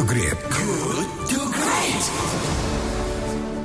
to Great. Good to Great.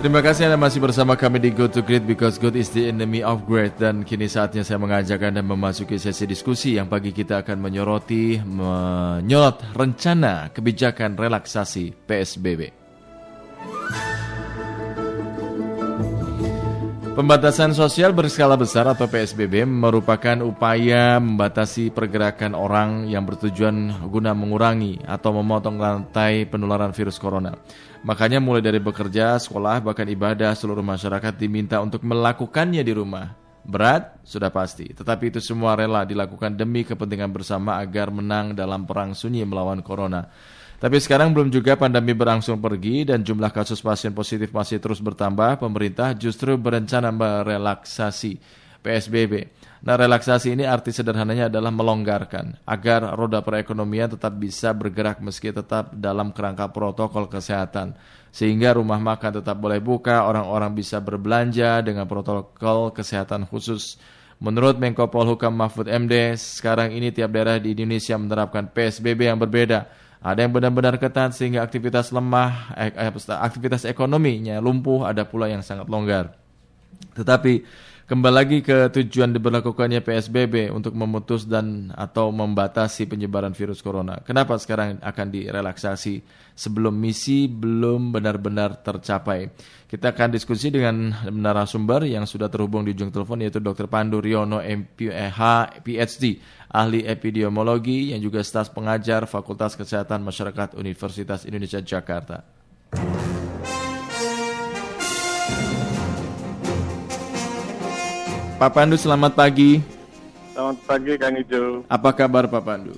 Terima kasih Anda masih bersama kami di Good to Great because good is the enemy of great dan kini saatnya saya mengajak Anda memasuki sesi diskusi yang pagi kita akan menyoroti menyorot rencana kebijakan relaksasi PSBB. Pembatasan sosial berskala besar atau PSBB merupakan upaya membatasi pergerakan orang yang bertujuan guna mengurangi atau memotong rantai penularan virus corona. Makanya mulai dari bekerja, sekolah, bahkan ibadah seluruh masyarakat diminta untuk melakukannya di rumah. Berat, sudah pasti. Tetapi itu semua rela dilakukan demi kepentingan bersama agar menang dalam perang sunyi melawan corona. Tapi sekarang belum juga pandemi berangsur pergi dan jumlah kasus pasien positif masih terus bertambah, pemerintah justru berencana merelaksasi PSBB. Nah, relaksasi ini arti sederhananya adalah melonggarkan agar roda perekonomian tetap bisa bergerak meski tetap dalam kerangka protokol kesehatan. Sehingga rumah makan tetap boleh buka, orang-orang bisa berbelanja dengan protokol kesehatan khusus. Menurut Menko Polhukam Mahfud MD, sekarang ini tiap daerah di Indonesia menerapkan PSBB yang berbeda ada yang benar-benar ketat sehingga aktivitas lemah, eh, eh aktivitas ekonominya lumpuh, ada pula yang sangat longgar. Tetapi kembali lagi ke tujuan diberlakukannya PSBB untuk memutus dan atau membatasi penyebaran virus corona. Kenapa sekarang akan direlaksasi sebelum misi belum benar-benar tercapai? Kita akan diskusi dengan narasumber yang sudah terhubung di ujung telepon yaitu Dr. Pandu Riono MPH PhD ahli epidemiologi yang juga staf pengajar Fakultas Kesehatan Masyarakat Universitas Indonesia Jakarta. Pak Pandu, selamat pagi. Selamat pagi, Kang Ijo. Apa kabar Pak Pandu?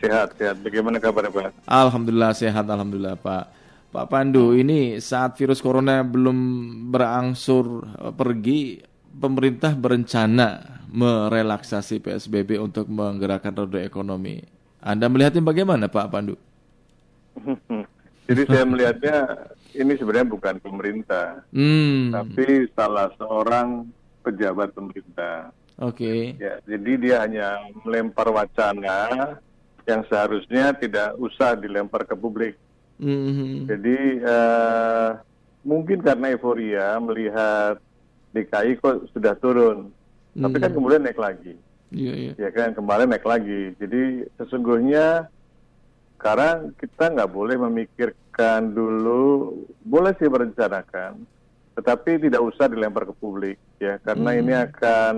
Sehat, sehat. Bagaimana kabar Pak? Alhamdulillah sehat, Alhamdulillah Pak. Pak Pandu, ini saat virus corona belum berangsur eh, pergi, pemerintah berencana merelaksasi PSBB untuk menggerakkan roda ekonomi. Anda melihatnya bagaimana Pak Pandu? Jadi saya melihatnya ini sebenarnya bukan pemerintah, hmm. tapi salah seorang pejabat pemerintah. Oke. Okay. Ya, jadi dia hanya melempar wacana yang seharusnya tidak usah dilempar ke publik. Mm-hmm. Jadi uh, mungkin karena euforia melihat DKI kok sudah turun, Hmm. Tapi kan hmm. kemudian naik lagi. Iya, iya. Ya kan, kemarin naik lagi. Jadi sesungguhnya sekarang kita nggak boleh memikirkan dulu, boleh sih merencanakan, tetapi tidak usah dilempar ke publik ya, karena hmm. ini akan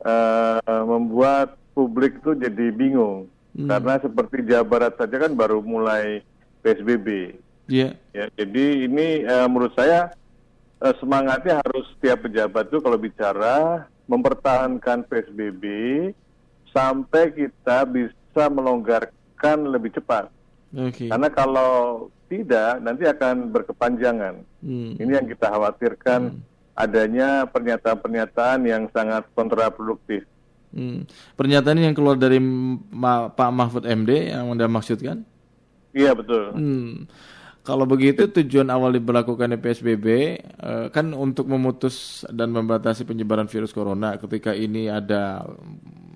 uh, membuat publik itu jadi bingung. Hmm. Karena seperti Jawa Barat saja kan baru mulai PSBB. Yeah. Ya, jadi ini uh, menurut saya uh, semangatnya harus setiap pejabat itu kalau bicara mempertahankan PSBB sampai kita bisa melonggarkan lebih cepat. Okay. Karena kalau tidak nanti akan berkepanjangan. Hmm. Ini yang kita khawatirkan hmm. Adanya pernyataan-pernyataan yang sangat kontraproduktif. Hmm. Pernyataan yang keluar dari Ma Pak Mahfud MD yang Anda maksudkan? Iya betul. Hmm. Kalau begitu tujuan awal diberlakukannya PSBB eh, kan untuk memutus dan membatasi penyebaran virus corona ketika ini ada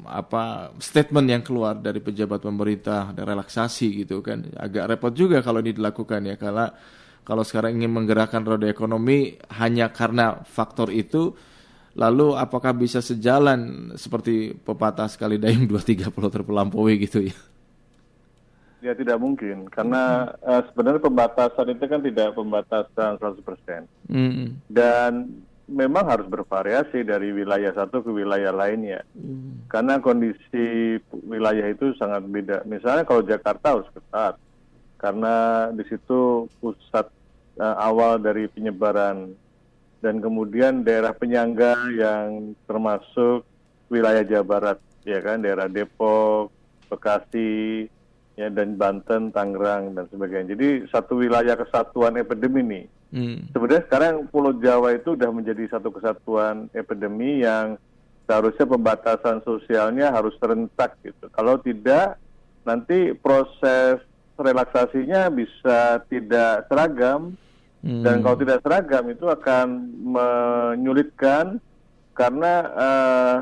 apa statement yang keluar dari pejabat pemerintah dan relaksasi gitu kan agak repot juga kalau ini dilakukan ya karena kalau sekarang ingin menggerakkan roda ekonomi hanya karena faktor itu lalu apakah bisa sejalan seperti pepatah sekali dayung dua tiga puluh terpelampaui gitu ya Ya tidak mungkin karena mm -hmm. uh, sebenarnya pembatasan itu kan tidak pembatasan 100%. Mm -hmm. Dan memang harus bervariasi dari wilayah satu ke wilayah lainnya. Mm. Karena kondisi wilayah itu sangat beda. Misalnya kalau Jakarta harus ketat karena di situ pusat uh, awal dari penyebaran dan kemudian daerah penyangga yang termasuk wilayah Jawa Barat ya kan daerah Depok, Bekasi, ya dan Banten, Tangerang dan sebagainya. Jadi satu wilayah kesatuan epidemi nih. Hmm. Sebenarnya sekarang Pulau Jawa itu sudah menjadi satu kesatuan epidemi yang seharusnya pembatasan sosialnya harus serentak gitu. Kalau tidak nanti proses relaksasinya bisa tidak seragam hmm. dan kalau tidak seragam itu akan menyulitkan karena uh,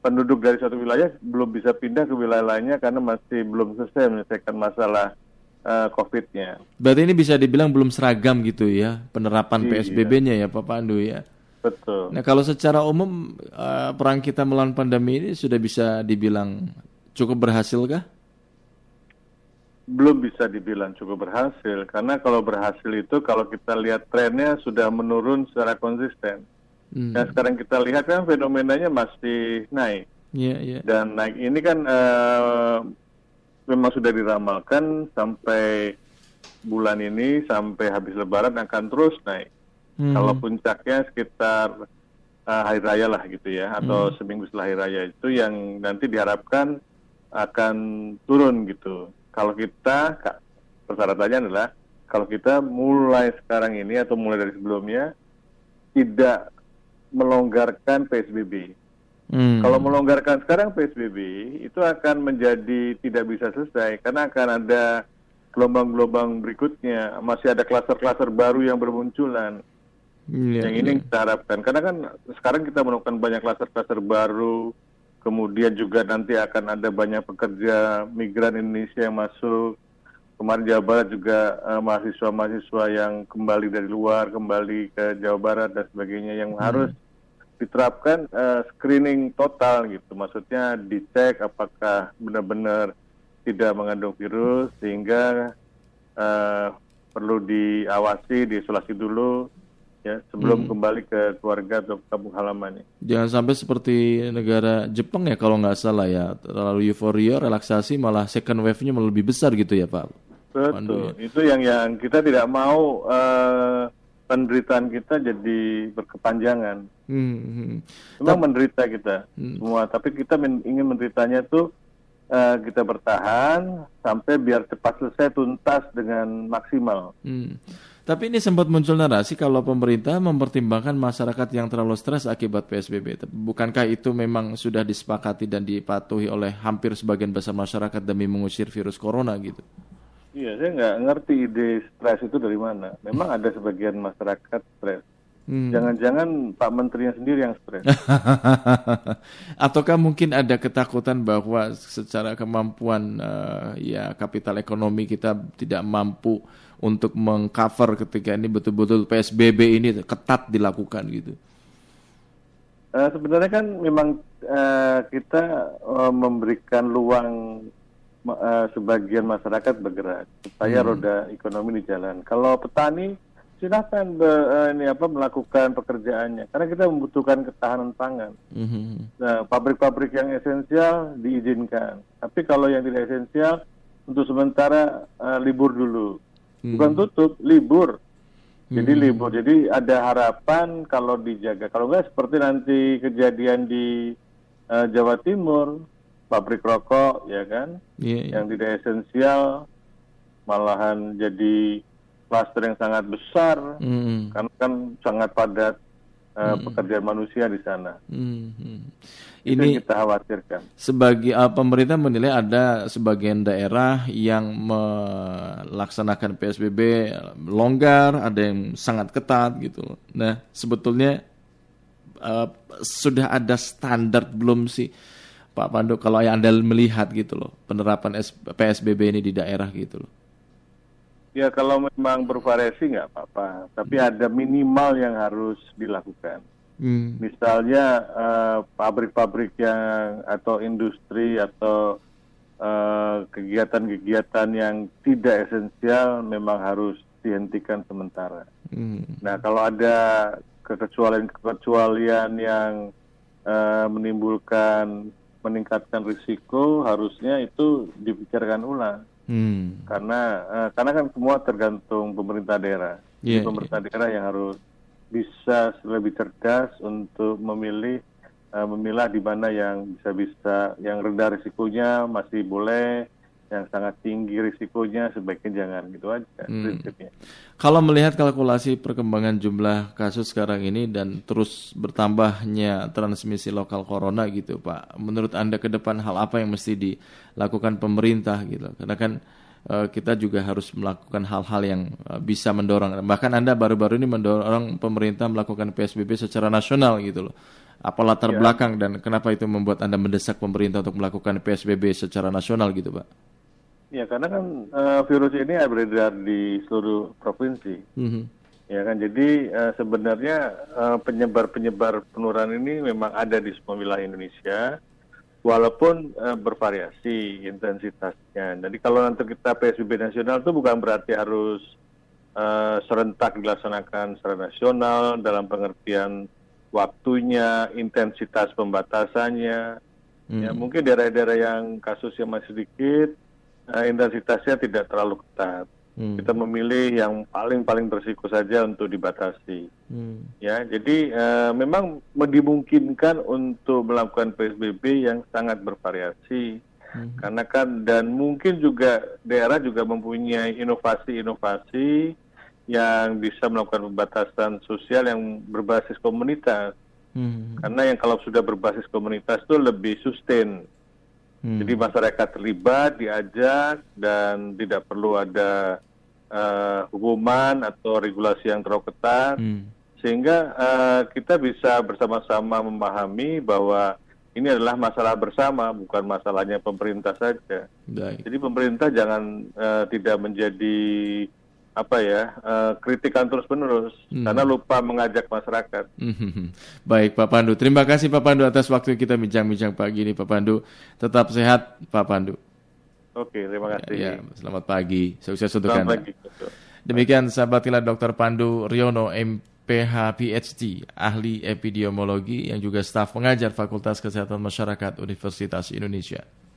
penduduk dari satu wilayah belum bisa pindah ke wilayah lainnya karena masih belum selesai menyelesaikan masalah uh, COVID-nya. Berarti ini bisa dibilang belum seragam gitu ya penerapan iya. PSBB-nya ya Pak Pandu ya. Betul. Nah kalau secara umum uh, perang kita melawan pandemi ini sudah bisa dibilang cukup berhasil kah? Belum bisa dibilang cukup berhasil karena kalau berhasil itu kalau kita lihat trennya sudah menurun secara konsisten. Hmm. Dan sekarang kita lihat kan fenomenanya masih naik. Yeah, yeah. Dan naik ini kan uh, memang sudah diramalkan sampai bulan ini sampai habis Lebaran akan terus naik. Hmm. Kalau puncaknya sekitar uh, hari raya lah gitu ya, atau hmm. seminggu setelah hari raya itu yang nanti diharapkan akan turun gitu. Kalau kita persyaratannya adalah kalau kita mulai sekarang ini atau mulai dari sebelumnya tidak melonggarkan PSBB. Hmm. Kalau melonggarkan sekarang PSBB itu akan menjadi tidak bisa selesai karena akan ada gelombang-gelombang berikutnya, masih ada klaster-klaster baru yang bermunculan. Yeah, yang ini yeah. kita harapkan karena kan sekarang kita menemukan banyak klaster-klaster baru, kemudian juga nanti akan ada banyak pekerja migran Indonesia yang masuk. Kemarin Jawa Barat juga eh, mahasiswa-mahasiswa yang kembali dari luar, kembali ke Jawa Barat dan sebagainya yang hmm. harus diterapkan uh, screening total gitu. Maksudnya dicek apakah benar-benar tidak mengandung virus sehingga uh, perlu diawasi, diisolasi dulu ya sebelum hmm. kembali ke keluarga atau kampung halamannya. Jangan sampai seperti negara Jepang ya kalau nggak salah ya terlalu euforia, relaksasi malah second wave-nya malah lebih besar gitu ya Pak. Betul, Pandu, ya. itu yang yang kita tidak mau uh, penderitaan kita jadi berkepanjangan. Hmm, hmm. Memang menderita kita hmm. semua, tapi kita men ingin menderitanya tuh uh, kita bertahan sampai biar cepat selesai tuntas dengan maksimal. Hmm. Tapi ini sempat muncul narasi kalau pemerintah mempertimbangkan masyarakat yang terlalu stres akibat PSBB. Bukankah itu memang sudah disepakati dan dipatuhi oleh hampir sebagian besar masyarakat demi mengusir virus corona gitu? Iya, saya nggak ngerti ide stres itu dari mana. Memang ada sebagian masyarakat stres. Hmm. Jangan-jangan Pak Menterinya sendiri yang stres. Ataukah mungkin ada ketakutan bahwa secara kemampuan uh, ya kapital ekonomi kita tidak mampu untuk mengcover ketika ini betul-betul PSBB ini ketat dilakukan gitu? Uh, sebenarnya kan memang uh, kita uh, memberikan luang uh, sebagian masyarakat bergerak supaya hmm. roda ekonomi di jalan. Kalau petani silakan be, uh, ini apa melakukan pekerjaannya karena kita membutuhkan ketahanan pangan. Hmm. Nah, pabrik-pabrik yang esensial diizinkan. Tapi kalau yang tidak esensial untuk sementara uh, libur dulu. Hmm. Bukan tutup, libur. Jadi hmm. libur. Jadi ada harapan kalau dijaga. Kalau enggak seperti nanti kejadian di uh, Jawa Timur pabrik rokok ya kan yeah, yeah. yang tidak esensial malahan jadi kluster yang sangat besar mm. karena kan sangat padat uh, mm. pekerjaan manusia di sana. Mm. Ini kita khawatirkan. Sebagai uh, pemerintah menilai ada sebagian daerah yang melaksanakan PSBB longgar, ada yang sangat ketat gitu. Nah sebetulnya uh, sudah ada standar belum sih? Pak Pandu kalau yang Anda melihat gitu loh penerapan PSBB ini di daerah gitu loh. Ya kalau memang bervariasi nggak apa-apa, tapi hmm. ada minimal yang harus dilakukan. Hmm. Misalnya eh, pabrik-pabrik uh, yang atau industri atau eh, kegiatan-kegiatan uh, yang tidak esensial memang harus dihentikan sementara. Hmm. Nah kalau ada kekecualian-kekecualian yang uh, menimbulkan meningkatkan risiko harusnya itu dibicarakan ulang. Hmm. Karena uh, karena kan semua tergantung pemerintah daerah. Yeah, pemerintah yeah. daerah yang harus bisa lebih cerdas untuk memilih uh, memilah di mana yang bisa bisa yang rendah risikonya masih boleh yang sangat tinggi risikonya sebaiknya jangan gitu aja hmm. prinsipnya. Kalau melihat kalkulasi perkembangan jumlah kasus sekarang ini dan terus bertambahnya transmisi lokal corona gitu Pak, menurut Anda ke depan hal apa yang mesti dilakukan pemerintah gitu? Karena kan uh, kita juga harus melakukan hal-hal yang uh, bisa mendorong. Bahkan Anda baru-baru ini mendorong pemerintah melakukan PSBB secara nasional gitu loh. Apa latar ya. belakang dan kenapa itu membuat Anda mendesak pemerintah untuk melakukan PSBB secara nasional gitu Pak? Ya karena kan uh, virus ini beredar di seluruh provinsi. Mm -hmm. Ya kan jadi uh, sebenarnya uh, penyebar-penyebar penularan ini memang ada di semua wilayah Indonesia walaupun uh, bervariasi intensitasnya. Jadi kalau nanti kita PSBB nasional itu bukan berarti harus uh, serentak dilaksanakan secara nasional dalam pengertian waktunya, intensitas pembatasannya. Hmm. Ya mungkin daerah-daerah yang kasusnya masih sedikit, intensitasnya tidak terlalu ketat. Hmm. Kita memilih yang paling-paling berisiko saja untuk dibatasi. Hmm. Ya, jadi uh, memang dimungkinkan untuk melakukan PSBB yang sangat bervariasi. Hmm. Karena kan dan mungkin juga daerah juga mempunyai inovasi-inovasi yang bisa melakukan pembatasan sosial yang berbasis komunitas. Hmm. Karena yang kalau sudah berbasis komunitas itu lebih sustain. Hmm. Jadi masyarakat terlibat, diajak, dan tidak perlu ada uh, hukuman atau regulasi yang terlalu ketat, hmm. sehingga uh, kita bisa bersama-sama memahami bahwa ini adalah masalah bersama, bukan masalahnya pemerintah saja. Baik. Jadi pemerintah jangan uh, tidak menjadi apa ya uh, kritikan terus menerus hmm. karena lupa mengajak masyarakat. Hmm. Baik Pak Pandu, terima kasih Pak Pandu atas waktu kita bincang-bincang pagi ini Pak Pandu. Tetap sehat Pak Pandu. Oke, terima kasih. Ya, selamat pagi, sukses untuk Anda. Pagi. Demikian sahabat kilat Dr. Pandu Riono MPH PhD, ahli epidemiologi yang juga staf pengajar Fakultas Kesehatan Masyarakat Universitas Indonesia.